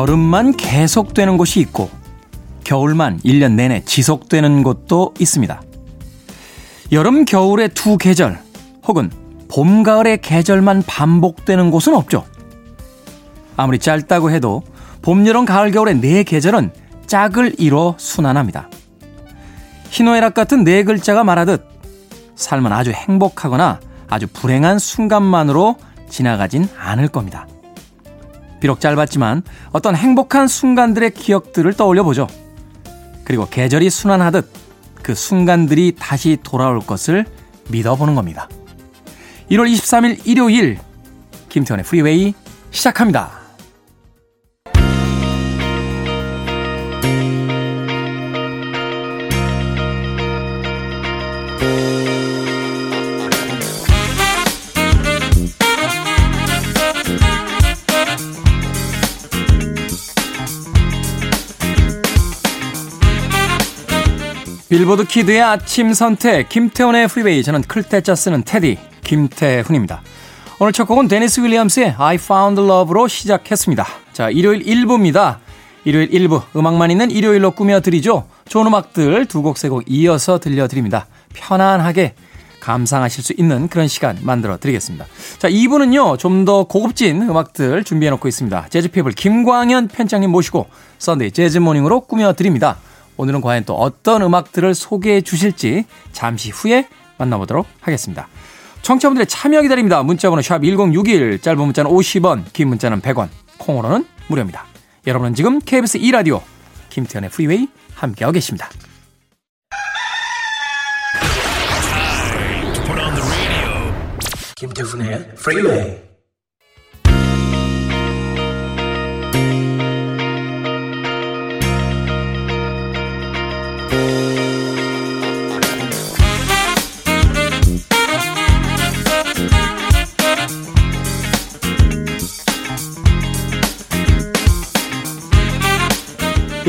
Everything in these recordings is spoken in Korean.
여름만 계속되는 곳이 있고 겨울만 1년 내내 지속되는 곳도 있습니다. 여름, 겨울의 두 계절 혹은 봄, 가을의 계절만 반복되는 곳은 없죠. 아무리 짧다고 해도 봄, 여름, 가을, 겨울의 네 계절은 짝을 이뤄 순환합니다. 희노애락 같은 네 글자가 말하듯 삶은 아주 행복하거나 아주 불행한 순간만으로 지나가진 않을 겁니다. 비록 짧았지만 어떤 행복한 순간들의 기억들을 떠올려 보죠. 그리고 계절이 순환하듯 그 순간들이 다시 돌아올 것을 믿어보는 겁니다. 1월 23일 일요일 김태원의 프리웨이 시작합니다. 빌보드 키드의 아침 선택 김태훈의 프리웨이 저는 클 태 자 쓰는 테디 김태훈입니다. 오늘 첫 곡은 데니스 윌리엄스의 I Found Love로 시작했습니다. 자 일요일 1부입니다. 일요일 1부 음악만 있는 일요일로 꾸며드리죠. 좋은 음악들 두 곡 세곡 이어서 들려드립니다. 편안하게 감상하실 수 있는 그런 시간 만들어 드리겠습니다. 자, 2부는요, 좀 더 고급진 음악들 준비해 놓고 있습니다. 재즈피플 김광현 편집장님 모시고 Sunday 재즈 Morning으로 꾸며 드립니다. 오늘은 과연 또 어떤 음악들을 소개해 주실지 잠시 후에 만나보도록 하겠습니다. 청취자분들의 참여 기다립니다. 문자번호 샵 1061, 짧은 문자는 50원, 긴 문자는 100원, 콩으로는 무료입니다. 여러분은 지금 KBS 2라디오 김태훈의 프리웨이 함께하고 계십니다. 김태훈의 프리웨이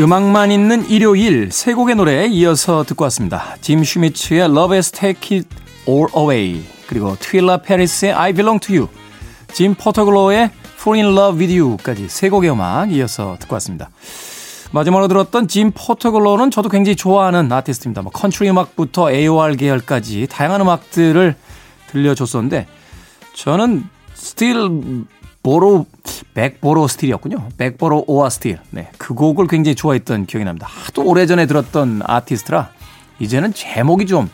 음악만 있는 일요일 세 곡의 노래 이어서 듣고 왔습니다. 짐 슈미츠의 Love Has Taken It All Away 그리고 트윌라 페리스의 I Belong To You 짐 포터글로의 Fall In Love With You까지 세 곡의 음악 이어서 듣고 왔습니다. 마지막으로 들었던 짐 포터글로는 저도 굉장히 좋아하는 아티스트입니다. 뭐 컨트리 음악부터 AOR 계열까지 다양한 음악들을 들려줬었는데 저는 Steal Borrow Beg Borrow Steal이었군요. Beg Borrow or Steal. 네, 그 곡을 굉장히 좋아했던 기억이 납니다. 하도 오래전에 들었던 아티스트라 이제는 제목이 좀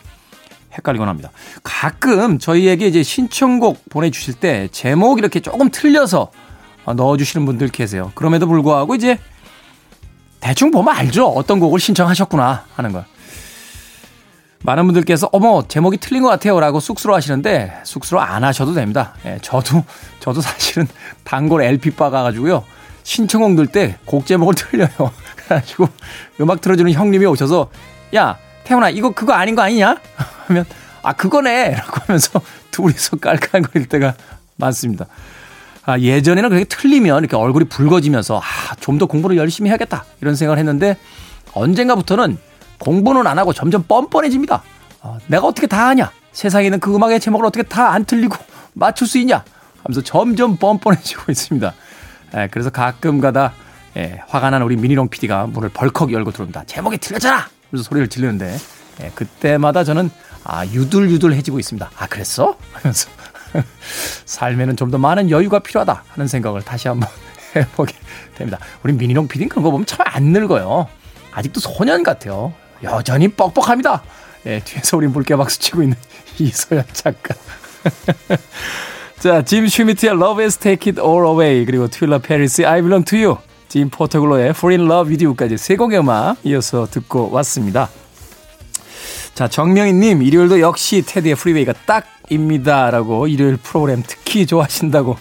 헷갈리곤 합니다. 가끔 저희에게 이제 신청곡 보내주실 때 제목 이렇게 조금 틀려서 넣어주시는 분들 계세요. 그럼에도 불구하고 이제 대충 보면 알죠. 어떤 곡을 신청하셨구나 하는 걸. 많은 분들께서 어머 제목이 틀린 것 같아요 라고 쑥스러워 하시는데 쑥스러워 안 하셔도 됩니다. 예, 저도 저도 사실은 단골 LP바 가가지고요 신청곡 들때곡 제목을 틀려요. 그래가지고 음악 틀어주는 형님이 오셔서 야 태훈아 이거 그거 아닌 거 아니냐 하면 아 그거네 라고 하면서 둘이서 깔깔거릴 때가 많습니다. 아, 예전에는 그렇게 틀리면 이렇게 얼굴이 붉어지면서 아, 좀 더 공부를 열심히 해야겠다 이런 생각을 했는데 언젠가부터는 공부는 안 하고 점점 뻔뻔해집니다. 어, 내가 어떻게 다 아냐? 세상에 있는 그 음악의 제목을 어떻게 다 안 틀리고 맞출 수 있냐? 하면서 점점 뻔뻔해지고 있습니다. 예, 그래서 가끔 가다 예, 화가 난 우리 미니롱 PD가 문을 벌컥 열고 들어옵니다. 제목이 틀렸잖아! 그래서 소리를 지르는데 예, 그때마다 저는 아 유들유들해지고 있습니다. 아 그랬어? 하면서 삶에는 좀 더 많은 여유가 필요하다 하는 생각을 다시 한번 해보게 됩니다. 우리 미니롱 PD는 그런 거 보면 참 안 늙어요. 아직도 소년 같아요. 여전히 뻑뻑합니다. 예, 뒤에서 우리 물개 박수 치고 있는 이소연 작가. 자, 짐 슈미트의 Love Has Taken It All Away 그리고 트윌라 페리스의 I Belong To You 짐 포터글로의 Fall in Love With You까지 세 곡의 음악 이어서 듣고 왔습니다. 자, 정명희님, 일요일도 역시 테디의 프리웨이가 딱입니다. 라고 일요일 프로그램 특히 좋아하신다고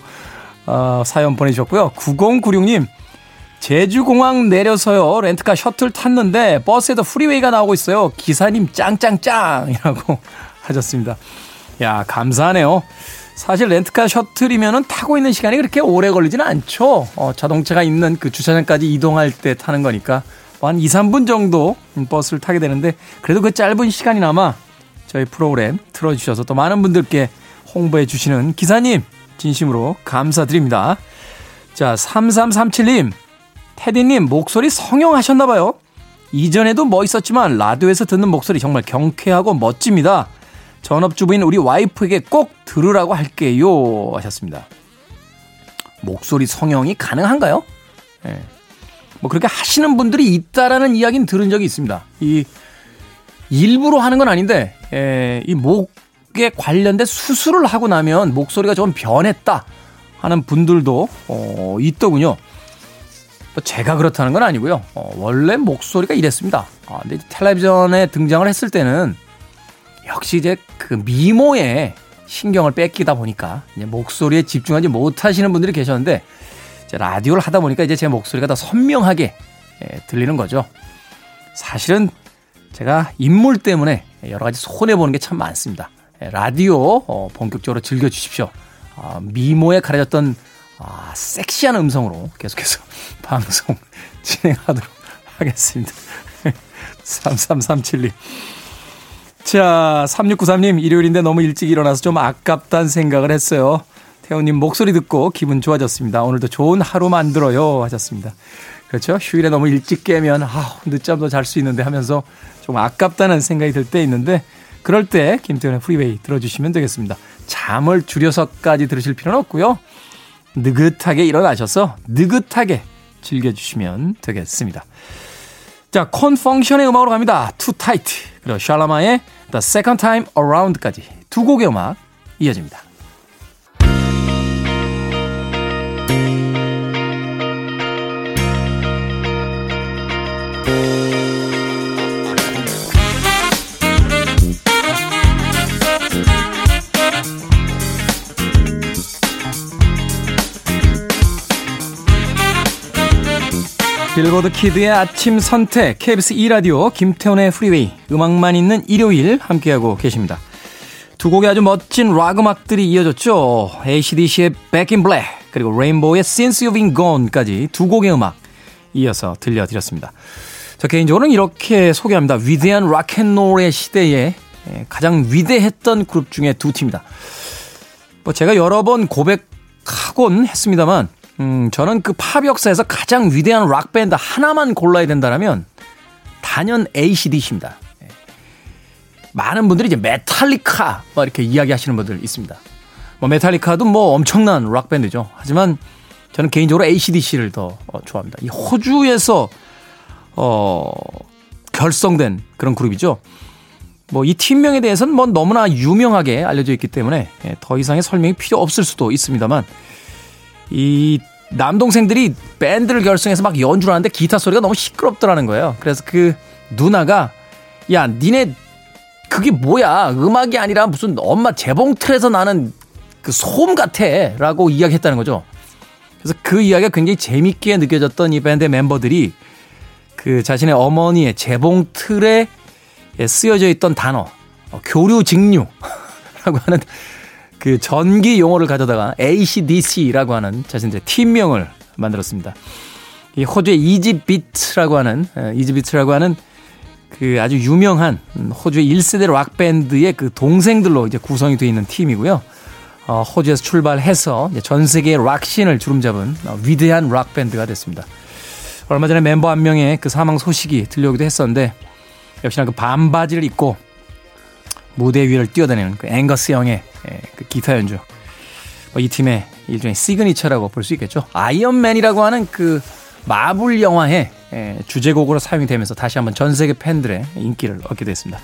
어, 사연 보내주셨고요. 9096님, 제주공항 내려서요, 렌트카 셔틀 탔는데 버스에도 프리웨이가 나오고 있어요. 기사님 짱짱짱이라고 하셨습니다. 야, 감사하네요. 사실 렌트카 셔틀이면은 타고 있는 시간이 그렇게 오래 걸리지는 않죠. 어, 자동차가 있는 그 주차장까지 이동할 때 타는 거니까 뭐 한 2, 3분 정도 버스를 타게 되는데 그래도 그 짧은 시간이나마 저희 프로그램 틀어주셔서 또 많은 분들께 홍보해 주시는 기사님 진심으로 감사드립니다. 자, 3337님 테디님, 목소리 성형하셨나봐요. 이전에도 멋있었지만 라디오에서 듣는 목소리 정말 경쾌하고 멋집니다. 전업주부인 우리 와이프에게 꼭 들으라고 할게요. 하셨습니다. 목소리 성형이 가능한가요? 예. 뭐 그렇게 하시는 분들이 있다라는 이야기는 들은 적이 있습니다. 이 일부러 하는 건 아닌데 예, 이 목에 관련된 수술을 하고 나면 목소리가 좀 변했다 하는 분들도 어, 있더군요. 뭐 제가 그렇다는 건 아니고요. 어, 원래 목소리가 이랬습니다. 아, 근데 텔레비전에 등장을 했을 때는 역시 이제 그 미모에 신경을 뺏기다 보니까 이제 목소리에 집중하지 못하시는 분들이 계셨는데 라디오를 하다 보니까 이제 제 목소리가 더 선명하게 예, 들리는 거죠. 사실은 제가 인물 때문에 여러 가지 손해 보는 게 참 많습니다. 예, 라디오 어, 본격적으로 즐겨 주십시오. 아, 미모에 가려졌던 아, 섹시한 음성으로 계속해서 방송 진행하도록 하겠습니다. 3337님. 자, 3693님, 일요일인데 너무 일찍 일어나서 좀 아깝다는 생각을 했어요. 태호님 목소리 듣고 기분 좋아졌습니다. 오늘도 좋은 하루 만들어요. 하셨습니다. 그렇죠. 휴일에 너무 일찍 깨면, 아, 늦잠도 잘 수 있는데 하면서 좀 아깝다는 생각이 들 때 있는데, 그럴 때 김태훈의 프리웨이 들어주시면 되겠습니다. 잠을 줄여서까지 들으실 필요는 없고요. 느긋하게 일어나셔서 느긋하게 즐겨주시면 되겠습니다. 자, 콘펑션의 음악으로 갑니다. Too Tight. 그리고 샬라마의 The Second Time Around까지 두 곡의 음악 이어집니다. 빌보드 키드의 아침 선택 KBS 2라디오 김태훈의 프리웨이 음악만 있는 일요일 함께하고 계십니다. 두 곡의 아주 멋진 락 음악들이 이어졌죠. ACDC의 Back in Black 그리고 레인보우의 Since You've Been Gone까지 두 곡의 음악 이어서 들려드렸습니다. 저 개인적으로는 이렇게 소개합니다. 위대한 락앤롤의 시대에 가장 위대했던 그룹 중에 두 팀이다. 뭐 제가 여러 번 고백하곤 했습니다만 음, 저는 그 팝 역사에서 가장 위대한 락 밴드 하나만 골라야 된다면 단연 ACDC입니다. 예. 많은 분들이 이제 메탈리카 뭐 이렇게 이야기하시는 분들 있습니다. 뭐 메탈리카도 뭐 엄청난 락 밴드죠. 하지만 저는 개인적으로 ACDC를 더 어, 좋아합니다. 이 호주에서 어 결성된 그런 그룹이죠. 뭐 이 팀명에 대해서는 뭐 너무나 유명하게 알려져 있기 때문에 예, 더 이상의 설명이 필요 없을 수도 있습니다만 이 남동생들이 밴드를 결성해서 막 연주를 하는데 기타 소리가 너무 시끄럽더라는 거예요. 그래서 그 누나가 야, 니네 그게 뭐야? 음악이 아니라 무슨 엄마 재봉 틀에서 나는 그 소음 같아. 라고 이야기했다는 거죠. 그래서 그 이야기가 굉장히 재밌게 느껴졌던 이 밴드의 멤버들이 그 자신의 어머니의 재봉 틀에 쓰여져 있던 단어, 어, 교류 직류라고 하는 그 전기 용어를 가져다가 ACDC라고 하는 자신들의 팀명을 만들었습니다. 이 호주의 이지비트라고 하는 이지비트라고 하는 그 아주 유명한 호주의 1세대 락 밴드의 그 동생들로 이제 구성이 되어 있는 팀이고요. 어, 호주에서 출발해서 전 세계의 락신을 주름잡은 어, 위대한 락 밴드가 됐습니다. 얼마 전에 멤버 한 명의 그 사망 소식이 들려오기도 했었는데 역시나 그 반바지를 입고 무대 위를 뛰어다니는 그 앵거스 형의 예, 그 기타 연주. 뭐이 팀의 일종의 시그니처라고 볼 수 있겠죠. 아이언맨이라고 하는 그 마블 영화의 예, 주제곡으로 사용이 되면서 다시 한번 전 세계 팬들의 인기를 얻게 됐습니다.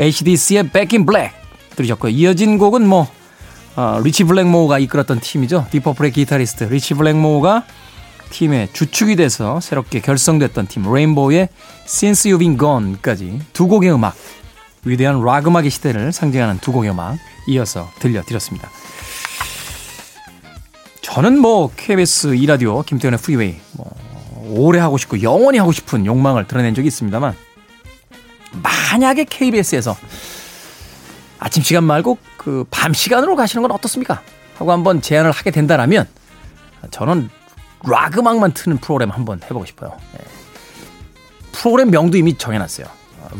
ACDC의 Back in Black 들으셨고요. 이어진 곡은 뭐 어, 리치 블랙모어가 이끌었던 팀이죠. 딥 퍼플의 기타리스트 리치 블랙모어가 팀의 주축이 돼서 새롭게 결성됐던 팀 레인보우의 Since You've Been Gone까지 두 곡의 음악 위대한 락 음악의 시대를 상징하는 두 곡의 음악 이어서 들려드렸습니다. 저는 뭐 KBS 2라디오 김태훈의 프리웨이 뭐 오래 하고 싶고 영원히 하고 싶은 욕망을 드러낸 적이 있습니다만 만약에 KBS에서 아침 시간 말고 그 밤 시간으로 가시는 건 어떻습니까? 하고 한번 제안을 하게 된다라면 저는 락 음악만 트는 프로그램 한번 해보고 싶어요. 네. 프로그램 명도 이미 정해놨어요.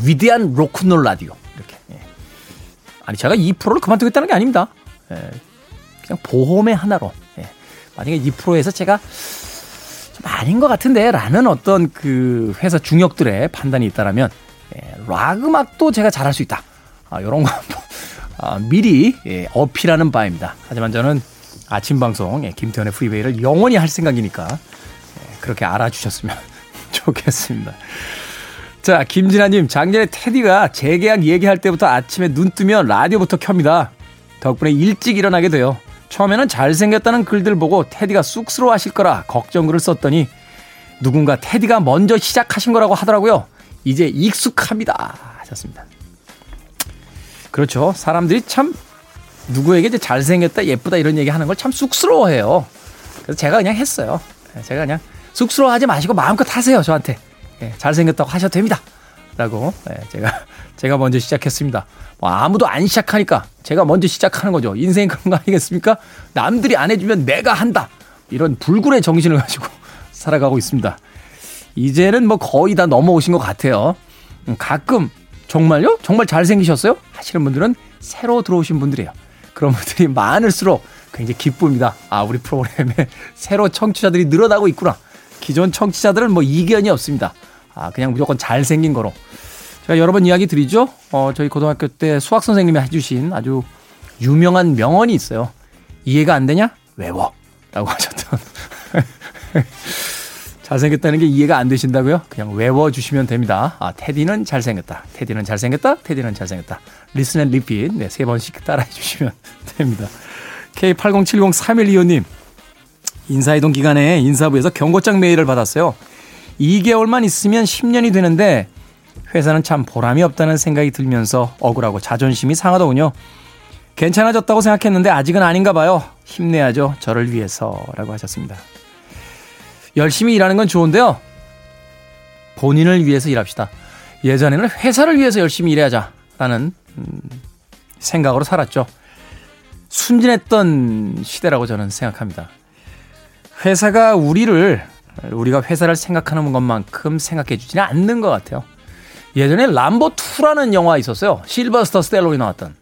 위대한 로큰롤 라디오 이렇게. 예. 아니 제가 이 프로를 그만두겠다는 게 아닙니다. 예. 그냥 보험의 하나로. 예. 만약에 이 프로에서 제가 아닌 것 같은데 라는 어떤 그 회사 중역들의 판단이 있다라면 예, 락 음악도 제가 잘할 수 있다. 아, 요런 거 아, 미리 예, 어필하는 바입니다. 하지만 저는 아침 방송 예, 김태현의 프리웨이를 영원히 할 생각이니까 예, 그렇게 알아주셨으면 좋겠습니다. 자, 김진아님, 작년에 테디가 재계약 얘기할 때부터 아침에 눈 뜨면 라디오부터 켭니다. 덕분에 일찍 일어나게 돼요. 처음에는 잘생겼다는 글들 보고 테디가 쑥스러워 하실 거라 걱정글을 썼더니 누군가 테디가 먼저 시작하신 거라고 하더라고요. 이제 익숙합니다. 하셨습니다. 그렇죠. 사람들이 참 누구에게 이제 잘생겼다, 예쁘다 이런 얘기 하는 걸 참 쑥스러워해요. 그래서 제가 그냥 했어요. 네, 제가 그냥 쑥스러워하지 마시고 마음껏 하세요, 저한테. 예, 잘생겼다고 하셔도 됩니다. 라고 예, 제가 제가 먼저 시작했습니다. 뭐 아무도 안 시작하니까 제가 먼저 시작하는 거죠. 인생 그런 거 아니겠습니까? 남들이 안 해주면 내가 한다. 이런 불굴의 정신을 가지고 살아가고 있습니다. 이제는 뭐 거의 다 넘어오신 것 같아요. 음, 가끔 정말요? 정말 잘생기셨어요? 하시는 분들은 새로 들어오신 분들이에요. 그런 분들이 많을수록 굉장히 기쁩니다. 아, 우리 프로그램에 새로 청취자들이 늘어나고 있구나. 기존 청취자들은 뭐 이견이 없습니다. 아, 그냥 무조건 잘생긴 거로. 제가 여러 번 이야기 드리죠. 어, 저희 고등학교 때 수학 선생님이 해주신 아주 유명한 명언이 있어요. 이해가 안 되냐? 외워. 라고 하셨던. 잘생겼다는 게 이해가 안 되신다고요? 그냥 외워주시면 됩니다. 아, 테디는 잘생겼다. 테디는 잘생겼다. 테디는 잘생겼다. Listen and repeat. 네, 세 번씩 따라해 주시면 됩니다. K80703125님. 인사이동 기간에 인사부에서 경고장 메일을 받았어요. 2개월만 있으면 10년이 되는데 회사는 참 보람이 없다는 생각이 들면서 억울하고 자존심이 상하더군요. 괜찮아졌다고 생각했는데 아직은 아닌가 봐요. 힘내야죠. 저를 위해서. 라고 하셨습니다. 열심히 일하는 건 좋은데요. 본인을 위해서 일합시다. 예전에는 회사를 위해서 열심히 일해야자라는 음, 생각으로 살았죠. 순진했던 시대라고 저는 생각합니다. 회사가 우리를 우리가 회사를 생각하는 것만큼 생각해 주지는 않는 것 같아요. 예전에 람보 2라는 영화 있었어요. 실버스터 스텔론이 나왔던.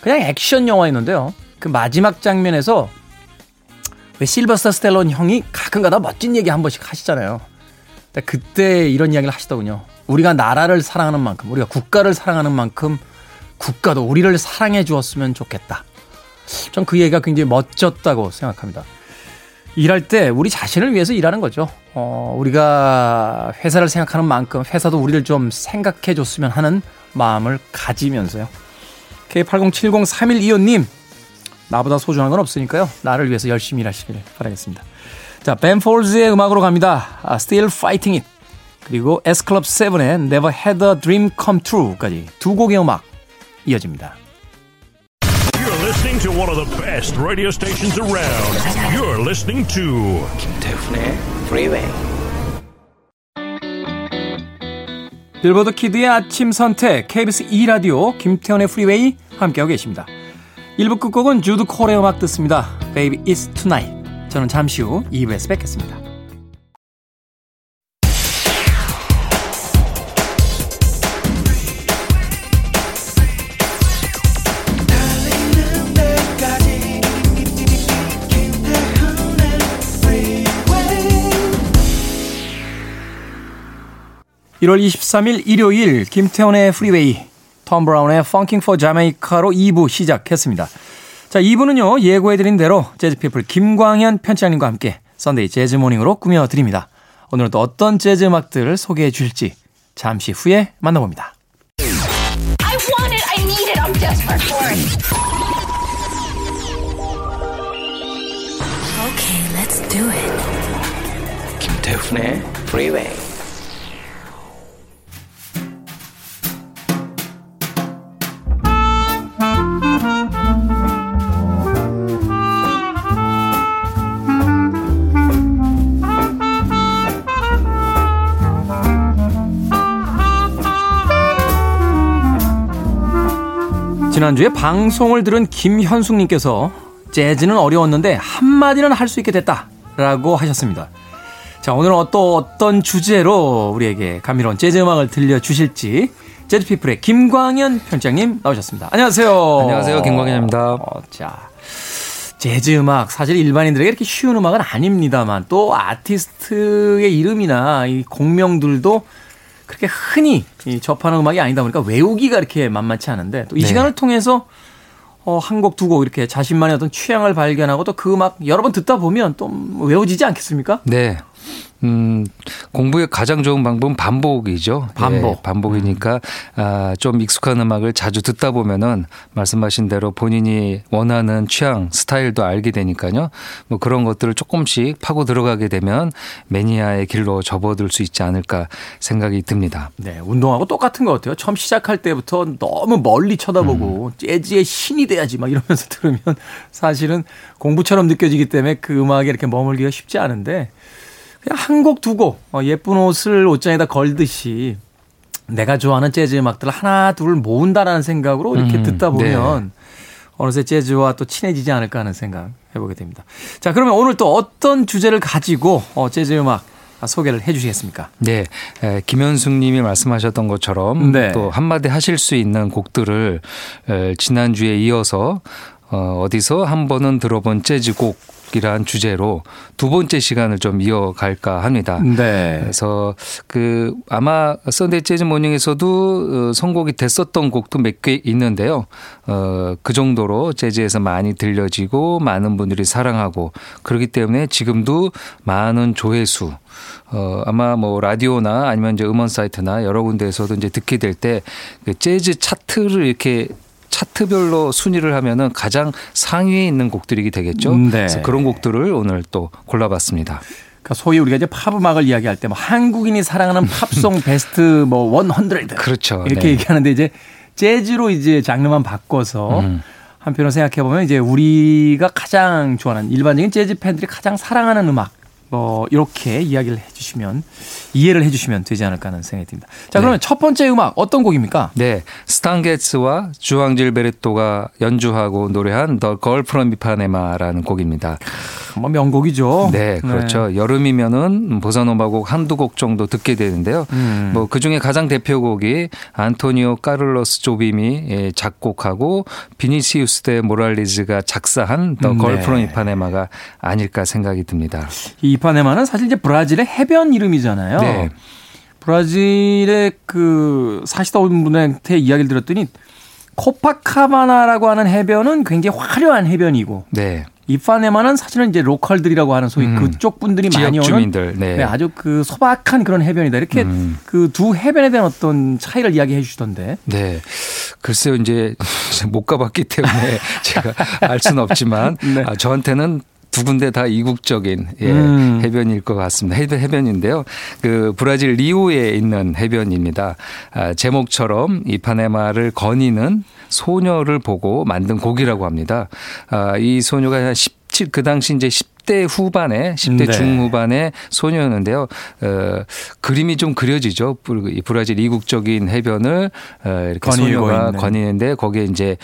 그냥 액션 영화였는데요. 그 마지막 장면에서 왜 실버스터 스텔론 형이 가끔가다 멋진 얘기 한 번씩 하시잖아요. 그때 이런 이야기를 하시더군요. 우리가 나라를 사랑하는 만큼, 우리가 국가를 사랑하는 만큼 국가도 우리를 사랑해 주었으면 좋겠다. 전 그 얘기가 굉장히 멋졌다고 생각합니다. 일할 때 우리 자신을 위해서 일하는 거죠. 어, 우리가 회사를 생각하는 만큼 회사도 우리를 좀 생각해 줬으면 하는 마음을 가지면서요. K80703125님, 나보다 소중한 건 없으니까요. 나를 위해서 열심히 일하시길 바라겠습니다. 자, 벤폴즈의 음악으로 갑니다. 아, Still Fighting It. 그리고 S클럽 7의 Never Had a Dream Come True까지 두 곡의 음악 이어집니다. Listening to one of the best radio stations around. You're listening to 김태훈의 Freeway. 빌보드 키드의 아침 선택 KBS 2 라디오 김태훈의 Freeway 함께하고 계십니다. 1부 끝곡은 주드 콜의 음악 듣습니다. Baby It's Tonight. 저는 잠시 후 2부에서 뵙겠습니다. (1월 23일) 일요일 김태훈의 프리웨이 톰 브라운의 Funking for Jamaica로 2부 시작했습니다. 자, 2부는요, 예고해드린 대로 재즈피플 김광현 편집장님과 함께 Sunday 재즈 Morning으로 꾸며드립니다. 오늘은 또 어떤 재즈 음악들을 소개해 주실지 잠시 후에 만나봅니다. I want it, I need it, I'm desperate for it. Okay, let's do it. 김태훈의 Freeway. 지난주에 방송을 들은 김현숙님께서 재즈는 어려웠는데 한마디는 할 수 있게 됐다. 라고 하셨습니다. 자, 오늘은 또 어떤 주제로 우리에게 감미로운 재즈 음악을 들려주실지 재즈피플의 김광현 편장님 나오셨습니다. 안녕하세요. 안녕하세요. 김광현입니다. 어, 자, 재즈 음악 사실 일반인들에게 이렇게 쉬운 음악은 아닙니다만 또 아티스트의 이름이나 이 공명들도 그렇게 흔히 접하는 음악이 아니다 보니까 외우기가 이렇게 만만치 않은데 또이 네. 시간을 통해서 어, 한 곡, 두 곡 이렇게 자신만의 어떤 취향을 발견하고 또 그 음악 여러 번 듣다 보면 또 외워지지 않겠습니까? 네. 음, 공부의 가장 좋은 방법은 반복이죠. 반복. 예, 반복이니까 아, 좀 익숙한 음악을 자주 듣다 보면은 말씀하신 대로 본인이 원하는 취향, 스타일도 알게 되니까요. 뭐 그런 것들을 조금씩 파고 들어가게 되면 매니아의 길로 접어들 수 있지 않을까 생각이 듭니다. 네, 운동하고 똑같은 것 같아요. 처음 시작할 때부터 너무 멀리 쳐다보고 음. 재즈의 신이 돼야지 막 이러면서 들으면 사실은 공부처럼 느껴지기 때문에 그 음악에 이렇게 머물기가 쉽지 않은데 그냥 한 곡, 두 곡, 어, 예쁜 옷을 옷장에다 걸듯이 내가 좋아하는 재즈 음악들을 하나, 둘 모은다라는 생각으로 이렇게 음, 듣다 보면 네. 어느새 재즈와 또 친해지지 않을까 하는 생각 해보게 됩니다. 자, 그러면 오늘 또 어떤 주제를 가지고 어, 재즈 음악 소개를 해 주시겠습니까? 네. 에, 김현숙 님이 말씀하셨던 것처럼 네. 또 한마디 하실 수 있는 곡들을 에, 지난주에 이어서 어, 어디서 한 번은 들어본 재즈곡 이란 주제로 두 번째 시간을 좀 이어갈까 합니다. 네. 그래서 그 아마 썬데이 재즈 모닝에서도 어, 선곡이 됐었던 곡도 몇 개 있는데요. 어, 그 정도로 재즈에서 많이 들려지고 많은 분들이 사랑하고 그렇기 때문에 지금도 많은 조회수 어, 아마 뭐 라디오나 아니면 이제 음원 사이트나 여러 군데에서도 이제 듣게 될때그 재즈 차트를 이렇게 차트별로 순위를 하면은 가장 상위에 있는 곡들이 되겠죠. 음, 네. 그래서 그런 곡들을 오늘 또 골라봤습니다. 그러니까 소위 우리가 이제 팝 음악을 이야기할 때 뭐 한국인이 사랑하는 팝송 베스트 뭐 100. 그렇죠. 이렇게 네. 얘기하는데 이제 재즈로 이제 장르만 바꿔서 음. 한편으로 생각해 보면 이제 우리가 가장 좋아하는 일반적인 재즈 팬들이 가장 사랑하는 음악 뭐 이렇게 이야기를 해주시면 이해를 해주시면 되지 않을까 하는 생각이 듭니다. 자 그러면 네. 첫 번째 음악 어떤 곡입니까? 네, 스탄게츠와 주앙 질베르토가 연주하고 노래한 The Girl from Ipanema라는 곡입니다. 뭐 명곡이죠. 네, 그렇죠. 네. 여름이면은 보사노바곡 한두 곡 정도 듣게 되는데요. 음. 뭐그 중에 가장 대표곡이 안토니오 카를로스 조빔이 예, 작곡하고 비니시우스 데 모라에스가 작사한 The Girl from 네. Ipanema가 아닐까 생각이 듭니다. 이 이파네마는 사실 이제 브라질의 해변 이름이잖아요. 네. 브라질의 그 사시던 분한테 이야기를 들었더니 코파카바나라고 하는 해변은 굉장히 화려한 해변이고 네. 이파네마는 사실은 이제 로컬들이라고 하는 소위 음. 그쪽 분들이 많이 오는 주민들. 네. 네. 아주 그 소박한 그런 해변이다. 이렇게 음. 그두 해변에 대한 어떤 차이를 이야기해 주시던데. 네. 글쎄요, 이제 못 가봤기 때문에 제가 알 수는 없지만 네. 아, 저한테는 두 군데 다 이국적인 예, 음. 해변일 것 같습니다. 해변, 해변인데요. 그 브라질 리오에 있는 해변입니다. 아, 제목처럼 이파네마를 거니는 소녀를 보고 만든 곡이라고 합니다. 아, 이 소녀가 한 17, 그 당시 이제 10 10대 후반에 10대 네. 중후반의 소녀였는데요. 어, 그림이 좀 그려지죠. 브라질 이국적인 해변을 어, 이렇게 소녀가 있는. 거니는데 거기에 이제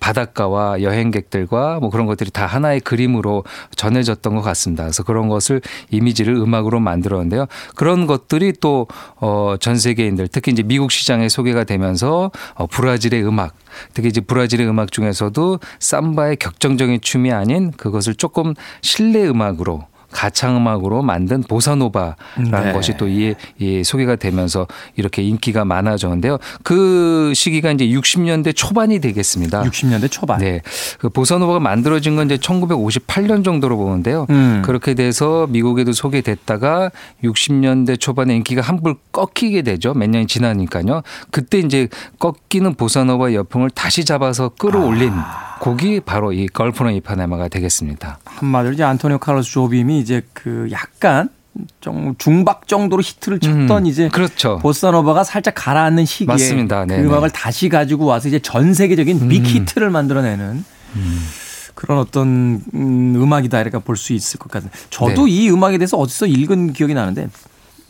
바닷가와 여행객들과 뭐 그런 것들이 다 하나의 그림으로 전해졌던 것 같습니다. 그래서 그런 것을 이미지를 음악으로 만들었는데요. 그런 것들이 또 어, 전 세계인들 특히 이제 미국 시장에 소개가 되면서 어, 브라질의 음악 특히 이제 브라질의 음악 중에서도 삼바의 격정적인 춤이 아닌 그것을 조금 실내 음악으로 가창 음악으로 만든 보사노바라는 네. 것이 또 이, 이 소개가 되면서 이렇게 인기가 많아졌는데요. 그 시기가 이제 60년대 초반이 되겠습니다. 60년대 초반. 네. 그 보사노바가 만들어진 건 이제 1958년 정도로 보는데요. 음. 그렇게 돼서 미국에도 소개됐다가 60년대 초반에 인기가 한불 꺾이게 되죠. 몇 년이 지나니까요. 그때 이제 꺾이는 보사노바 여풍을 다시 잡아서 끌어올린 아. 곡이 바로 이 걸프노 이파네마가 되겠습니다. 한마디로 이제 안토니오 카르로스 조빔이 이제 그 약간 좀 중박 정도로 히트를 쳤던 음, 이제 그렇죠. 보사노바가 살짝 가라앉는 시기에 맞습니다. 그 음악을 다시 가지고 와서 이제 전 세계적인 음. 빅히트를 만들어내는 음. 그런 어떤 음, 음악이다 이렇게 볼 수 있을 것 같아요. 저도 네. 이 음악에 대해서 어디서 읽은 기억이 나는데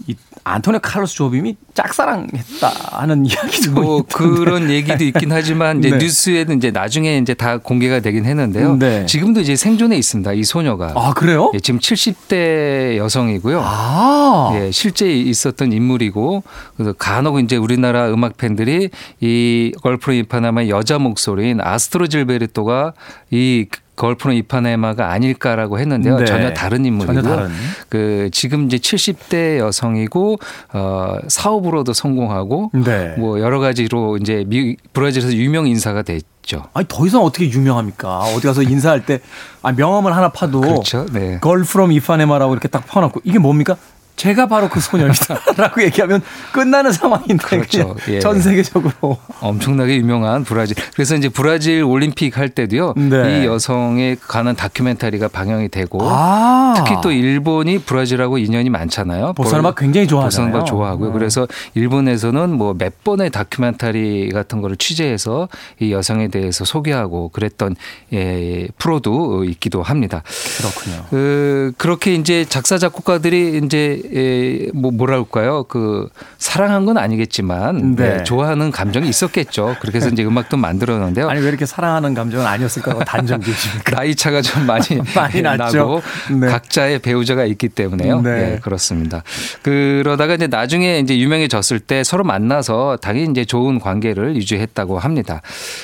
이 안토니오 카르로스 조빔이 짝사랑했다 하는 이야기도 뭐 있던데. 그런 얘기도 있긴 하지만 이제 네. 뉴스에는 이제 나중에 이제 다 공개가 되긴 했는데요. 네. 지금도 이제 생존해 있습니다. 이 소녀가. 아 그래요? 예, 지금 70대 여성이고요. 아. 예, 실제 있었던 인물이고 그래서 간혹 이제 우리나라 음악 팬들이 이 Girl from Ipanema의 여자 목소리인 아스트루드 질베르토가 이 Girl from Ipanema가 아닐까라고 했는데요. 네. 전혀 다른 인물이고요. 전혀 다른. 그 지금 이제 70대 여성이고 어 사업으로도 성공하고 네. 뭐 여러 가지로 이제 미, 브라질에서 유명 인사가 됐죠. 아니 더 이상 어떻게 유명합니까? 어디 가서 인사할 때 아, 명함을 하나 파도 그렇죠. 네. Girl from Ipanema라고 이렇게 딱 파놓고 이게 뭡니까? 제가 바로 그 소녀입니다라고 얘기하면 끝나는 상황인데 그렇죠. 예. 전 세계적으로 엄청나게 유명한 브라질. 그래서 이제 브라질 올림픽 할 때도요. 네. 이 여성에 관한 다큐멘터리가 방영이 되고 아. 특히 또 일본이 브라질하고 인연이 많잖아요. 보사노바 굉장히 좋아하잖아요. 보사노바 좋아하고요. 네. 그래서 일본에서는 뭐 몇 번의 다큐멘터리 같은 거를 취재해서 이 여성에 대해서 소개하고 그랬던 예, 프로도 있기도 합니다. 그렇군요. 그, 그렇게 이제 작사 작곡가들이 이제 에, 뭐 뭐랄까요 그 사랑한 건 아니겠지만 네. 네, 좋아하는 감정이 있었겠죠. 그렇게 해서 이제 음악도 만들었는데요. 아니 왜 이렇게 사랑하는 감정은 아니었을까 단정 지으십니까? 나이 차가 좀 많이 많이 나고 네. 각자의 배우자가 있기 때문에요. 네. 네. 그렇습니다. 그러다가 이제 나중에 이제 유명해졌을 때 서로 만나서 당연히 이제 좋은 관계를 유지했다고 합니다.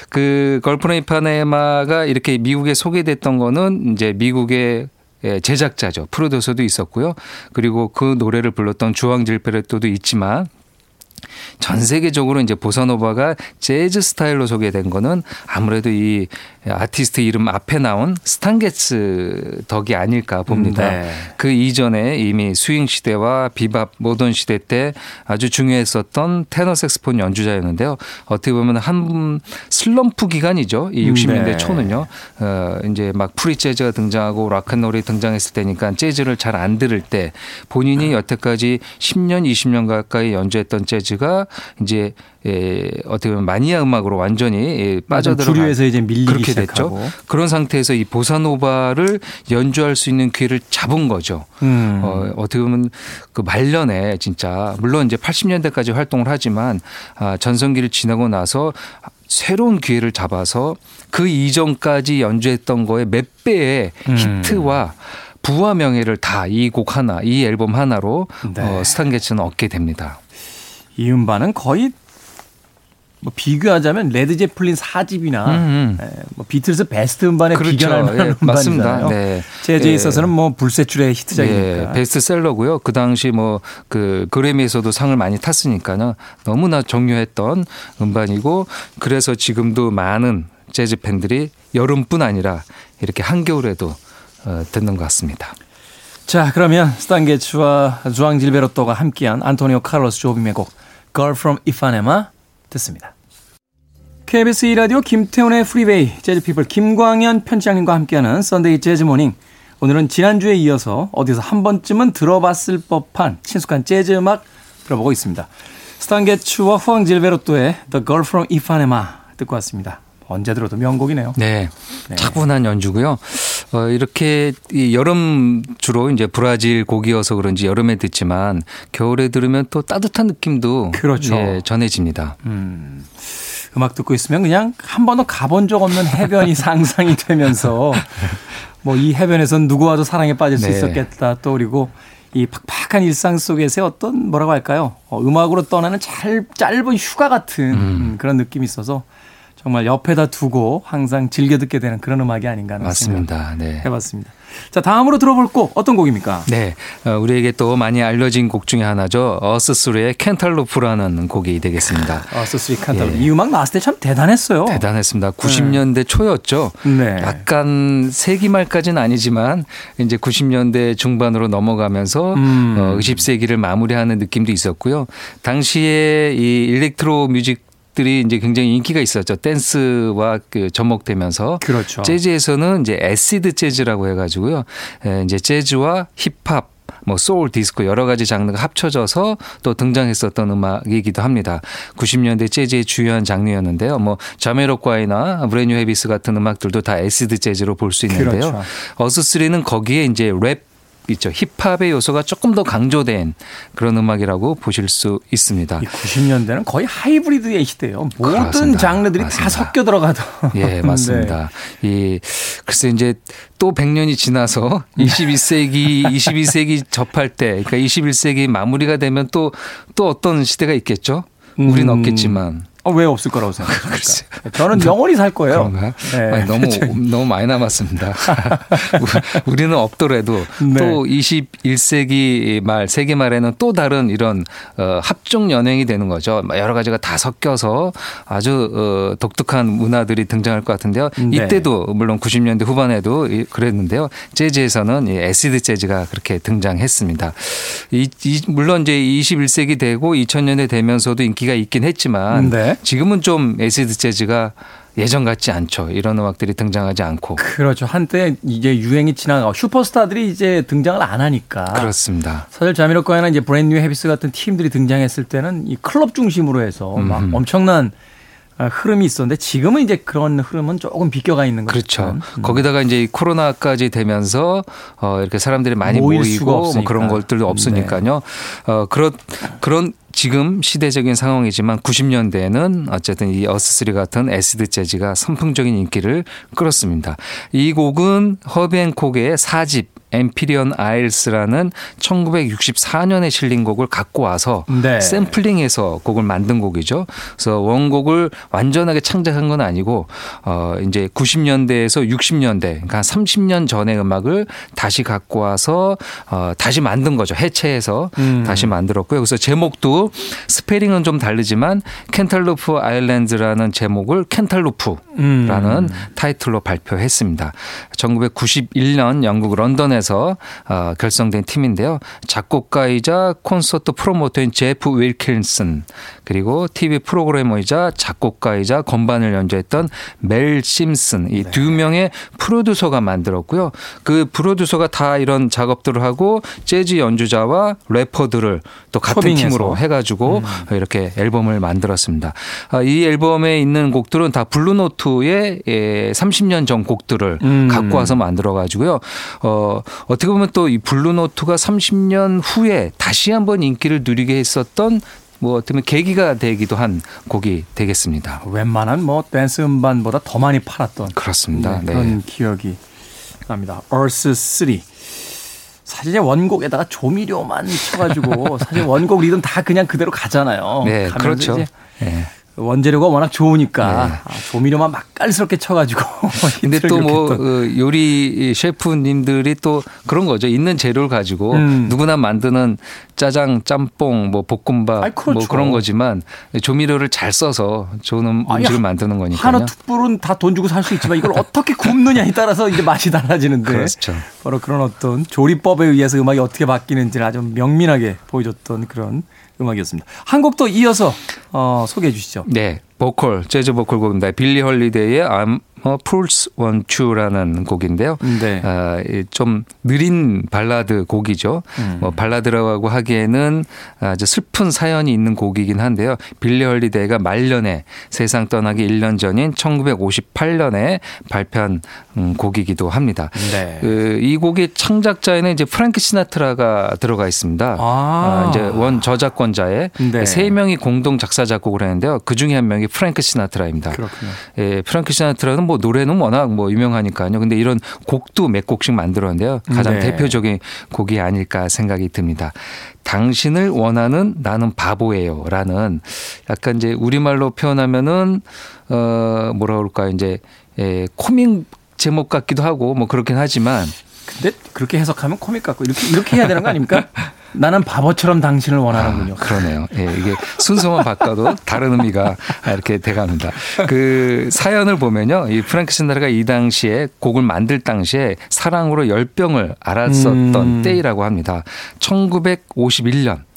그 걸프네 이파네마가 이렇게 미국에 소개됐던 거는 이제 미국의 예, 제작자죠. 프로듀서도 있었고요. 그리고 그 노래를 불렀던 주앙 질베르토도 있지만 전 세계적으로 이제 보사노바가 재즈 스타일로 소개된 거는 아무래도 이 아티스트 이름 앞에 나온 스탄 게츠 덕이 아닐까 봅니다. 네. 그 이전에 이미 스윙 시대와 비밥 모던 시대 때 아주 중요했었던 테너 색소폰 연주자였는데요. 어떻게 보면 한 슬럼프 기간이죠. 이 60년대 네. 초는요. 어 이제 막 프리 재즈가 등장하고 락앤롤이 등장했을 때니까 재즈를 잘 안 들을 때 본인이 여태까지 10년, 20년 가까이 연주했던 재즈가 이제 예, 어떻게 보면 마니아 음악으로 완전히 예, 빠져들어 주류에서 이제 밀리기 그렇게 시작하고. 됐죠. 그런 상태에서 이 보사노바를 연주할 수 있는 기회를 잡은 거죠. 음. 어, 어떻게 보면 그 말년에 진짜 물론 이제 80년대까지 활동을 하지만 아, 전성기를 지나고 나서 새로운 기회를 잡아서 그 이전까지 연주했던 거에 몇 배의 음. 히트와 부와 명예를 다 이 곡 하나, 이 앨범 하나로 네. 어, 스탄 게츠는 얻게 됩니다. 이 음반은 거의 뭐 비교하자면 레드 제플린 4집이나 음, 음. 예, 뭐 비틀스 베스트 음반에 그렇죠. 비견할 만한 예, 음반이잖아요. 네. 재즈에 예. 있어서는 뭐 불세출의 히트작이니까. 예, 베스트셀러고요. 그 당시 뭐 그 그래미에서도 상을 많이 탔으니까요. 너무나 중요했던 음반이고 그래서 지금도 많은 재즈 팬들이 여름뿐 아니라 이렇게 한겨울에도 어, 듣는 것 같습니다. 자, 그러면 스탄 게츠와 주앙 질베르토가 함께한 안토니오 카를로스 조빔의 곡 Girl from Ipanema 듣습니다. KBS 2라디오 김태훈의 프리웨이 재즈피플 김광현 편집장님과 함께하는 썬데이 재즈모닝 오늘은 지난주에 이어서 어디서 한 번쯤은 들어봤을 법한 친숙한 재즈 음악 들어보고 있습니다. 스탄게츠와 후앙 질베로토의 The Girl from Ipanema 듣고 왔습니다. 언제 들어도 명곡이네요. 네. 네. 차분한 연주고요. 어, 이렇게 이 여름 주로 이제 브라질 곡이어서 그런지 여름에 듣지만 겨울에 들으면 또 따뜻한 느낌도 그렇죠. 예, 전해집니다. 음. 음악 듣고 있으면 그냥 한 번도 가본 적 없는 해변이 상상이 되면서 뭐 이 해변에선 누구와도 사랑에 빠질 수 네. 있었겠다 또 그리고 이 팍팍한 일상 속에서의 어떤 뭐라고 할까요? 어, 음악으로 떠나는 잘, 짧은 휴가 같은 음. 그런 느낌이 있어서 정말 옆에다 두고 항상 즐겨 듣게 되는 그런 음악이 아닌가 하는 맞습니다. 네. 해봤습니다. 자 다음으로 들어볼 곡 어떤 곡입니까? 네, 어, 우리에게 또 많이 알려진 곡 중에 하나죠. 어스스리의 Cantaloop라는 곡이 되겠습니다. 어스스리 Cantaloop 예. 이 음악 나왔을 때 참 대단했어요. 대단했습니다. 90년대 네. 초였죠. 네. 약간 세기 말까지는 아니지만 이제 90년대 중반으로 넘어가면서 음. 어, 20세기를 마무리하는 느낌도 있었고요. 당시에 이 electro music 들이 이제 굉장히 인기가 있었죠. 댄스와 그 접목되면서 그렇죠. 재즈에서는 이제 acid jazz라고 해 가지고요. 이제 재즈와 힙합 뭐 소울, 디스코 여러 가지 장르가 합쳐져서 또 등장했었던 음악이기도 합니다. 90년대 재즈의 주요한 장르였는데요. 뭐 자미로콰이나 브랜뉴 헤비스 같은 음악들도 다 acid jazz로 볼 수 있는데요. 그렇죠. 어스3는 거기에 이제 랩 있죠. 힙합의 요소가 조금 더 강조된 그런 음악이라고 보실 수 있습니다. 90년대는 거의 하이브리드의 시대예요. 모든 그렇습니다. 장르들이 맞습니다. 다 섞여 들어가도. 예, 맞습니다. 네. 이 글쎄 이제 또 100년이 지나서 21세기, 22세기 접할 때, 그러니까 21세기 마무리가 되면 또또 어떤 시대가 있겠죠? 우리는 음. 없겠지만. 어, 왜 없을 거라고 생각하십니까? 저는 영원히 살 거예요. 네. 아니, 너무 너무 많이 남았습니다. 우리는 없더라도 네. 또 21세기 말 세기 말에는 또 다른 이런 어, 합종연횡이 되는 거죠. 여러 가지가 다 섞여서 아주 어, 독특한 문화들이 등장할 것 같은데요. 네. 이때도 물론 90년대 후반에도 그랬는데요. 재즈에서는 acid jazz가 그렇게 등장했습니다. 이, 이, 물론 이제 21세기 되고 2000년대 되면서도 인기가 있긴 했지만 네. 지금은 좀 acid jazz가 예전 같지 않죠. 이런 음악들이 등장하지 않고. 그렇죠. 한때 이제 유행이 지나가고 슈퍼스타들이 이제 등장을 안 하니까. 그렇습니다. 사실 자미로콰이나 이제 브랜뉴 헤비스 같은 팀들이 등장했을 때는 이 클럽 중심으로 해서 막. 엄청난 흐름이 있었는데 지금은 이제 그런 흐름은 조금 비껴가 있는 거죠. 그렇죠. 음. 거기다가 이제 코로나까지 되면서 어 이렇게 사람들이 많이 모이고 뭐 그런 것들도 없으니까요. 네. 어 그런 그런 지금 시대적인 상황이지만 90년대에는 어쨌든 이 어스스리 같은 acid jazz가 선풍적인 인기를 끌었습니다. 이 곡은 허비앤콕의 4집 엠피리언 아일스라는 1964년에 실린 곡을 갖고 와서 네. 샘플링해서 곡을 만든 곡이죠. 그래서 원곡을 완전하게 창작한 건 아니고 어 이제 90년대에서 60년대 그러니까 30년 전의 음악을 다시 갖고 와서 어 다시 만든 거죠. 해체해서 음. 다시 만들었고요. 그래서 제목도 스페링은 좀 다르지만 Cantaloupe Island라는 제목을 Cantaloop라는 음. 타이틀로 발표했습니다. 1991년 영국 런던에 런던에서 어, 결성된 팀인데요. 작곡가이자 콘서트 프로모터인 제프 윌킨슨 그리고 TV 프로그래머이자 작곡가이자 건반을 연주했던 멜 심슨 이두 네. 명의 프로듀서가 만들었고요. 그 프로듀서가 다 이런 작업들을 하고 재즈 연주자와 래퍼들을 또 같은. 팀으로 해 가지고 음. 이렇게 앨범을 만들었습니다. 아, 이 앨범에 있는 곡들은 다 블루노트의 30년 예, 전 곡들을 음. 갖고 와서 만들어가지고요. 어, 어떻게 보면 또 이 블루노트가 30년 후에 다시 한번 인기를 누리게 했었던 뭐 어떻게 보면 계기가 되기도 한 곡이 되겠습니다. 웬만한 뭐 댄스 음반보다 더 많이 팔았던 그렇습니다. 네, 그런 네. 기억이 납니다. Earth 3. 사실 원곡에다가 조미료만 쳐가지고 사실 원곡 리듬 다 그냥 그대로 가잖아요. 네, 그렇죠. 네. 원재료가 워낙 좋으니까 네. 아, 조미료만 맛깔스럽게 쳐가지고. 근데 또 뭐 요리 셰프님들이 또 그런 거죠. 있는 재료를 가지고 음. 누구나 만드는 짜장, 짬뽕, 뭐 볶음밥 아이, 그렇죠. 뭐 그런 거지만 조미료를 잘 써서 좋은 음, 음식을 만드는 거니까요. 하나 툭불은 다 돈 주고 살 수 있지만 이걸 어떻게 굽느냐에 따라서 이제 맛이 달라지는데. 그렇죠. 바로 그런 어떤 조리법에 의해서 음악이 어떻게 바뀌는지를 아주 명민하게 보여줬던 그런 음악이었습니다. 한 곡 더 이어서 어, 소개해 주시죠. 네. 보컬, 재즈 보컬 곡입니다. 빌리 헐리데이의 I'm 어, Fool to Want You라는 곡인데요. 네. 어, 좀 느린 발라드 곡이죠. 음. 뭐 발라드라고 하기에는 아주 슬픈 사연이 있는 곡이긴 한데요. 빌리 헐리데이가 말년에 세상 떠나기 1년 전인 1958년에 발표한 음, 곡이기도 합니다. 네. 그, 이 곡의 창작자에는 이제 프랭크 시나트라가 들어가 있습니다. 아. 아 이제 원 저작권자의 네. 세 명이 공동 작사 작곡을 했는데요. 그 중에 한 명이 프랭크 시나트라입니다. 그렇군요. 예, 프랭크 시나트라는 뭐 노래는 워낙 뭐 유명하니까요. 근데 이런 곡도 몇 곡씩 만들었는데요. 가장 네. 대표적인 곡이 아닐까 생각이 듭니다. 당신을 원하는 나는 바보예요. 라는 약간 이제 우리말로 표현하면은 어 뭐라 그럴까요. 이제 예, 코믹 제목 같기도 하고 뭐 그렇긴 하지만 근데 그렇게 해석하면 코믹 같고 이렇게 이렇게 해야 되는 거 아닙니까? 나는 바보처럼 당신을 원하는군요. 아, 그러네요. 예, 이게 순서만 바꿔도 다른 의미가 이렇게 돼갑니다. 그 사연을 보면요. 이 프랭크 신나르가 이 당시에 곡을 만들 당시에 사랑으로 열병을 앓았었던 음. 때이라고 합니다. 1951년.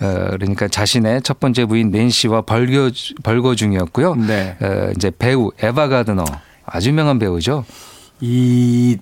어, 그러니까 자신의 첫 번째 부인 낸시와 벌거, 벌거 중이었고요. 네. 어, 이제 배우 에바 가드너 아주 유명한 배우죠. 이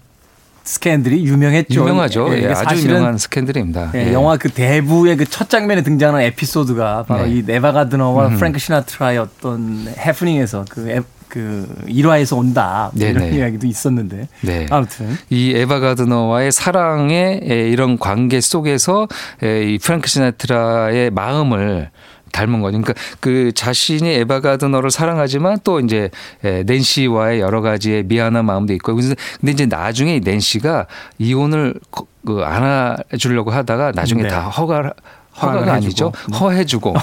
스캔들이 유명했죠. 유명하죠. 예, 예, 아주 유명한 스캔들입니다. 예, 예. 영화 그 대부의 그 첫 장면에 등장하는 에피소드가 바로 네. 이 네바 가드너와 음. 프랭크 시나트라의 어떤 해프닝에서 그, 에, 그 일화에서 온다 뭐 이런 이야기도 있었는데 네. 아무튼 이 에바 가드너와의 사랑의 이런 관계 속에서 이 프랭크 시나트라의 마음을 닮은 거죠. 그러니까 그 자신이 에바 가드너를 사랑하지만 또 이제 낸시와의 여러 가지의 미안한 마음도 있고. 근데 이제 나중에 낸시가 이혼을 그 안아주려고 하다가 나중에 네. 다 허가 허가가 아니죠. 네. 허해주고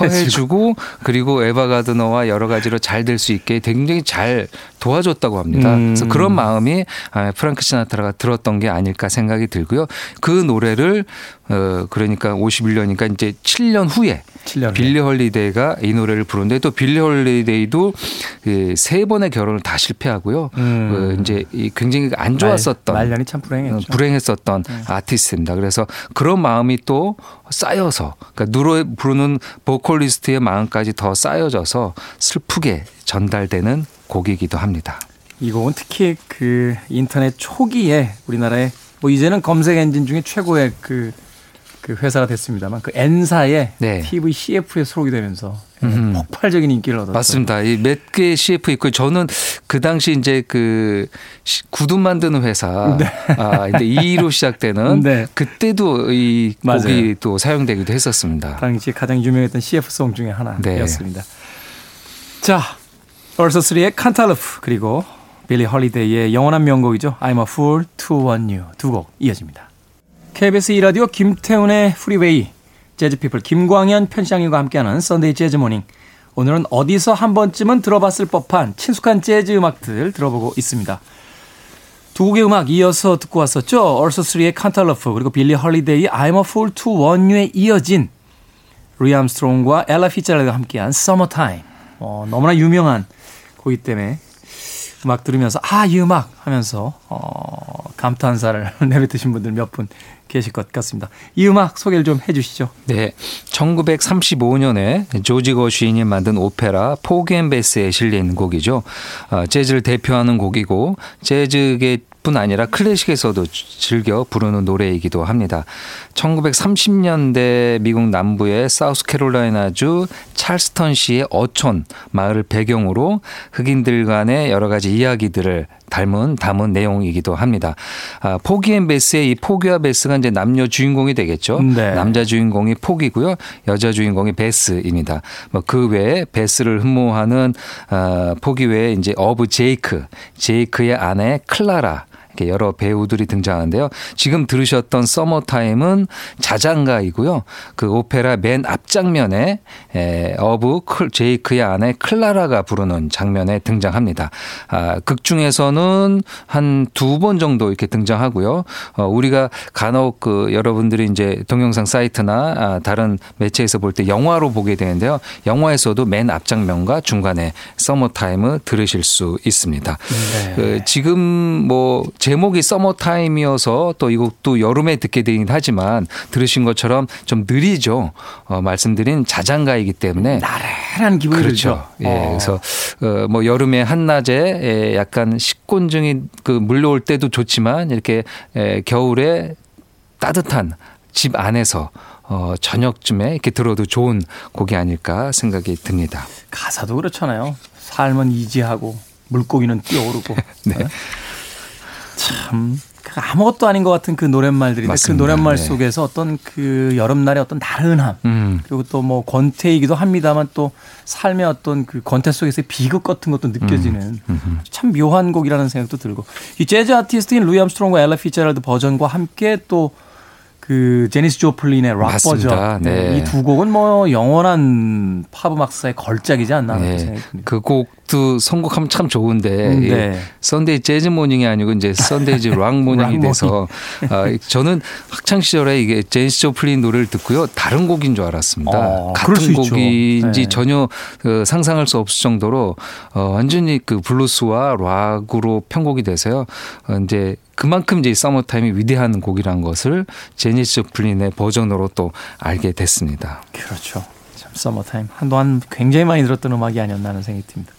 허해주고 그리고 에바 가드너와 여러 가지로 잘 될 수 있게 굉장히 잘 도와줬다고 합니다. 음. 그래서 그런 마음이 아, 프랑크 시나트라가 들었던 게 아닐까 생각이 들고요. 그 노래를 어 그러니까 51년이니까 이제 7년 후에 7년 빌리 헐리데이가 이 노래를 부르는데 또 빌리 헐리데이도 그세 번의 결혼을 다 실패하고요. 음. 어 이제 굉장히 안 좋았었던 말, 말년이 참 불행했죠. 어, 불행했었던 음. 아티스트입니다. 그래서 그런 마음이 또 쌓여서 그러니까 누로 부르는 보컬리스트의 마음까지 더 쌓여져서 슬프게 전달되는 곡이기도 합니다. 이 곡은 특히 그 인터넷 초기에 우리나라에 뭐 이제는 검색 엔진 중에 최고의 그, 그 회사가 됐습니다만 그 N사의 네. TV CF에 수록이 되면서 음. 폭발적인 인기를 얻었죠. 맞습니다. 몇 개의 CF 있고 저는 그 당시 이제 그 구두 만드는 회사 네. 아 근데 2로 시작되는 네. 그때도 이 맞아요. 곡이 또 사용되기도 했었습니다. 당시 가장 유명했던 CF송 중에 하나였습니다. 네. 자, Us3의 Cantaloop 그리고 빌리 헐리데이의 영원한 명곡이죠. I'm a fool to want you 두 곡 이어집니다. KBS 2라디오 김태훈의 프리웨이 재즈피플 김광현 편집장님과 함께하는 Sunday 재즈 Morning 오늘은 어디서 한 번쯤은 들어봤을 법한 친숙한 재즈 음악들 들어보고 있습니다. 두 곡의 음악 이어서 듣고 왔었죠. Us3의 Cantaloop 그리고 빌리 헐리데이의 I'm a fool to want you에 이어진 루이 암스트롱과 엘라 피츠제럴드가 함께한 Summertime 어, 너무나 유명한 곡이기 때문에 음악 들으면서 아 이 음악 하면서 어, 감탄사를 내뱉으신 분들 몇 분 계실 것 같습니다. 이 음악 소개를 좀 해주시죠. 네, 1935년에 조지 거쉬인이 만든 오페라 Porgy and Bess에 실린 곡이죠. 어, 재즈를 대표하는 곡이고 재즈계 뿐 아니라 클래식에서도 즐겨 부르는 노래이기도 합니다. 1930년대 미국 남부의 사우스캐롤라이나주 찰스턴시의 어촌 마을을 배경으로 흑인들 간의 여러 가지 이야기들을 닮은 담은 내용이기도 합니다. 아, Porgy and Bess의 이 포기와 베스가 이제 남녀 주인공이 되겠죠. 네. 남자 주인공이 포기고요. 여자 주인공이 베스입니다. 뭐 그 외에 베스를 흠모하는 아, 포기 외에 이제 어부 제이크, 제이크의 아내 클라라 이렇게 여러 배우들이 등장하는데요. 지금 들으셨던 서머타임은 자장가이고요. 그 오페라 맨 앞장면에 에, 어부 제이크의 아내 클라라가 부르는 장면에 등장합니다. 아, 극 중에서는 한 두 번 정도 이렇게 등장하고요. 어, 우리가 간혹 그 여러분들이 이제 동영상 사이트나 아, 다른 매체에서 볼 때 영화로 보게 되는데요. 영화에서도 맨 앞장면과 중간에 서머타임을 들으실 수 있습니다. 네. 그 지금 뭐 제목이 서머타임이어서 또 이 곡도 여름에 듣게 되긴 하지만 들으신 것처럼 좀 느리죠. 어, 말씀드린 자장가이기 때문에 나른한 기분이 그렇죠. 들죠. 예, 어. 그래서 어, 뭐 여름에 한낮에 예, 약간 식곤증이 그 물려올 때도 좋지만 이렇게 예, 겨울에 따뜻한 집 안에서 어, 저녁쯤에 이렇게 들어도 좋은 곡이 아닐까 생각이 듭니다. 가사도 그렇잖아요. 삶은 이지하고 물고기는 뛰어오르고. 네. 네. 참 아무것도 아닌 것 같은 그 노랫말들인데 그 노랫말 네. 속에서 어떤 그 여름날의 어떤 나른함 음. 그리고 또 뭐 권태이기도 합니다만 또 삶의 어떤 그 권태 속에서의 비극 같은 것도 느껴지는 음. 참 묘한 곡이라는 생각도 들고 이 재즈 아티스트인 루이 암스트롱과 엘라 피츠제럴드 버전과 함께 또 그 제니스 조플린의 락. 버전 네. 이 두 곡은 뭐 영원한 팝 음악사의 걸작이지 않나 네. 그 곡도 선곡하면 참 좋은데 음, 네. Sunday 재즈 Morning이 아니고 이제 Sunday 락 Morning이 돼서 아, 저는 학창 시절에 이게 제니스 조플린 노래를 듣고요 다른 곡인 줄 알았습니다. 어, 같은 곡인지 네. 전혀 그 상상할 수 없을 정도로 어, 완전히 그 블루스와 락으로 편곡이 돼서요. 어, 이제 그만큼 이제 서머타임이 위대한 곡이라는 것을 제니스 조플린의 버전으로 또 알게 됐습니다. 그렇죠. 참 서머타임 한동안 굉장히 많이 들었던 음악이 아니었나 하는 생각이 듭니다.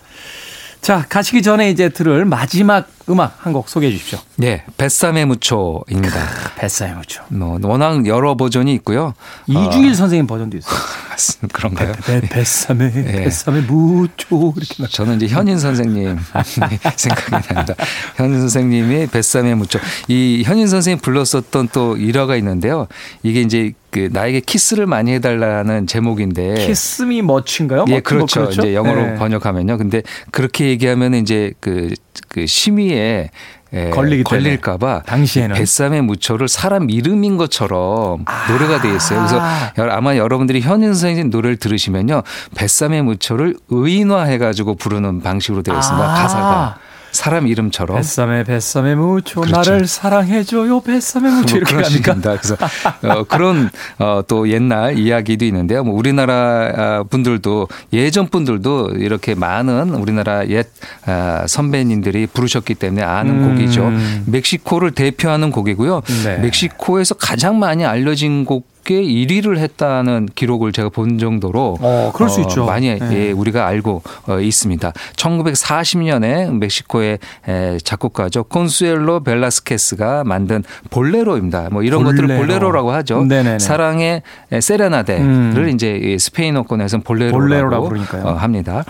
자, 가시기 전에 이제 들을 마지막 음악 한 곡 소개해 주십시오. 네, Bésame Mucho입니다. Bésame Mucho. 뭐 워낙 여러 버전이 있고요. 이중일 어. 선생님 버전도 있어요. 그런가요? 배, 뱃삼의 네. 뱃삼의 무초 이렇게. 저는 이제 현인 선생님 생각이 납니다. 현인 선생님이 뱃삼의 무초. 이 현인 선생님 불렀었던 또 일화가 있는데요. 이게 이제 그 나에게 키스를 많이 해달라는 제목인데 키스미 머치인가요? 예, 그렇죠. 그렇죠. 이제 영어로 네. 번역하면요. 근데 그렇게 얘기하면 이제 그 그 심의에 예, 걸리기 걸릴까봐 당시에는 뱃삼의 무초를 사람 이름인 것처럼 아. 노래가 되어 있어요. 그래서 아마 여러분들이 현인 선생님 노래를 들으시면요, 뱃삼의 무초를 의인화해가지고 부르는 방식으로 되어 있습니다. 아. 가사가. 사람 이름처럼 뱃삼에 뱃삼에 무초 그렇죠. 나를 사랑해줘요 뱃삼에 무초 이렇게 합니까? 그래서 어, 그런 어, 또 옛날 이야기도 있는데요. 뭐 우리나라 아, 분들도 예전 분들도 이렇게 많은 우리나라 옛 아, 선배님들이 부르셨기 때문에 아는 음. 곡이죠. 멕시코를 대표하는 곡이고요. 네. 멕시코에서 가장 많이 알려진 곡 꽤 1위를 했다는 기록을 제가 본 정도로 어, 그럴 수 어, 있죠. 많이 네. 예, 우리가 알고 어, 있습니다. 1940년에 멕시코의 에, 작곡가죠. 콘수엘로 벨라스케스가 만든 볼레로입니다. 뭐 이런 볼레로. 것들을 볼레로라고 하죠. 네네네. 사랑의 세레나데를 음. 이제 스페인어권에서는 볼레로라고, 볼레로라고 어, 합니다.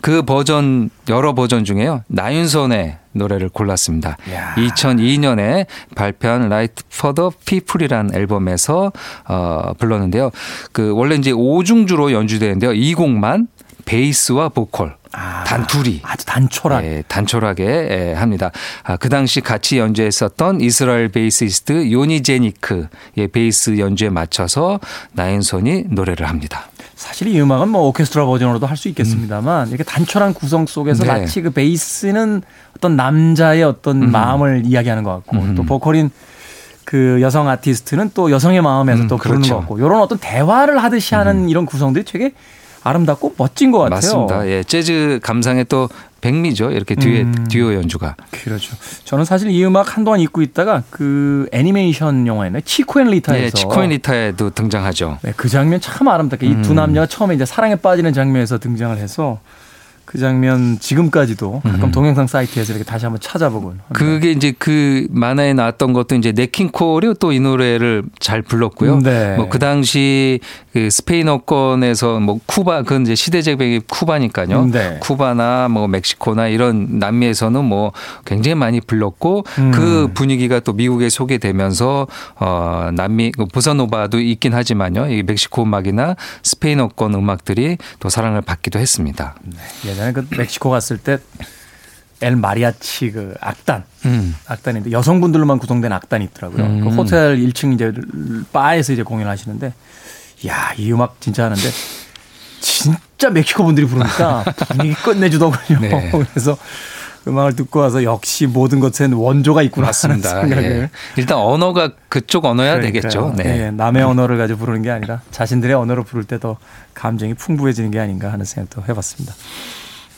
그 버전 여러 버전 중에요. 나윤선의 노래를 골랐습니다. 야. 2002년에 발표한 Light for the People이라는 앨범에서 어, 불렀는데요. 그 원래 이제 오중주로 연주되는데요. 이 곡만 베이스와 보컬 아, 단 둘이 아주 단촐하게 예, 단촐하게 예, 합니다. 아, 그 당시 같이 연주했었던 이스라엘 베이시스트 요니 제니크의 베이스 연주에 맞춰서 나윤선이 노래를 합니다. 사실 이 음악은 뭐 오케스트라 버전으로도 할 수 있겠습니다만 음. 이렇게 단촐한 구성 속에서 네. 마치 그 베이스는 어떤 남자의 어떤 음. 마음을 이야기하는 것 같고 음. 또 보컬인 그 여성 아티스트는 또 여성의 마음에서 음, 또 부르는 그렇죠. 것 같고 이런 어떤 대화를 하듯이 하는 음. 이런 구성들이 되게 아름답고 멋진 것 같아요. 맞습니다. 예, 재즈 감상의 또 백미죠. 이렇게 듀엣, 음. 듀오 연주가. 그렇죠. 저는 사실 이 음악 한동안 잊고 있다가 그 애니메이션 영화였나요? Chico and Rita에서. 네, Chico and Rita에도 등장하죠. 네, 그 장면 참 아름답게 음. 이 두 남녀가 처음에 이제 사랑에 빠지는 장면에서 등장을 해서 그 장면 지금까지도 가끔 음. 동영상 사이트에서 이렇게 다시 한번 찾아보곤. 그게 이제 그 만화에 나왔던 것도 이제 네킹콜이 또 이 노래를 잘 불렀고요. 네. 뭐그 당시 그 스페인어권에서 뭐 쿠바 그건 이제 시대적 배경이 쿠바니까요. 네. 쿠바나 뭐 멕시코나 이런 남미에서는 뭐 굉장히 많이 불렀고 음. 그 분위기가 또 미국에 소개되면서 어 남미 그 보사노바도 있긴 하지만요. 이 멕시코 음악이나 스페인어권 음악들이 또 사랑을 받기도 했습니다. 네. 예전에 그 멕시코 갔을 때 엘 마리아치 그 악단 음. 악단인데 여성분들로만 구성된 악단이 있더라고요. 음. 그 호텔 1층 이제 바에서 이제 공연하시는데 야, 이 음악 진짜 하는데 진짜 멕시코 분들이 부르니까 분위기 끝내주더군요. 네. 그래서 음악을 듣고 와서 역시 모든 것엔 원조가 있구나 맞습니다. 하는 생각을. 예. 일단 언어가 그쪽 언어야 그러니까요. 되겠죠. 네. 예, 남의 언어를 가지고 부르는 게 아니라 자신들의 언어로 부를 때 더 감정이 풍부해지는 게 아닌가 하는 생각도 해봤습니다.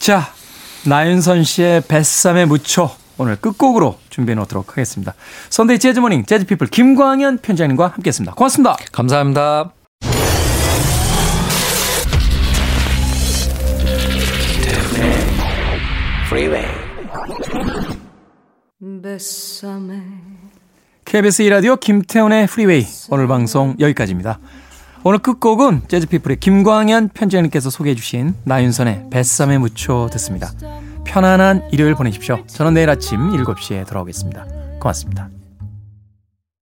자, 나윤선 씨의 Bésame Mucho 오늘 끝곡으로 준비해 놓도록 하겠습니다. Sunday 재즈 Morning 재즈피플 김광현 편집장님과 함께했습니다. 고맙습니다. 감사합니다. KBS 이라디오 김태훈의 프리웨이 오늘 방송 여기까지입니다. 오늘 끝곡은 재즈피플의 김광현 편집장님께서 소개해 주신 나윤선의 뱃삼에 묻혀 듣습니다. 편안한 일요일 보내십시오. 저는 내일 아침 7시에 돌아오겠습니다. 고맙습니다.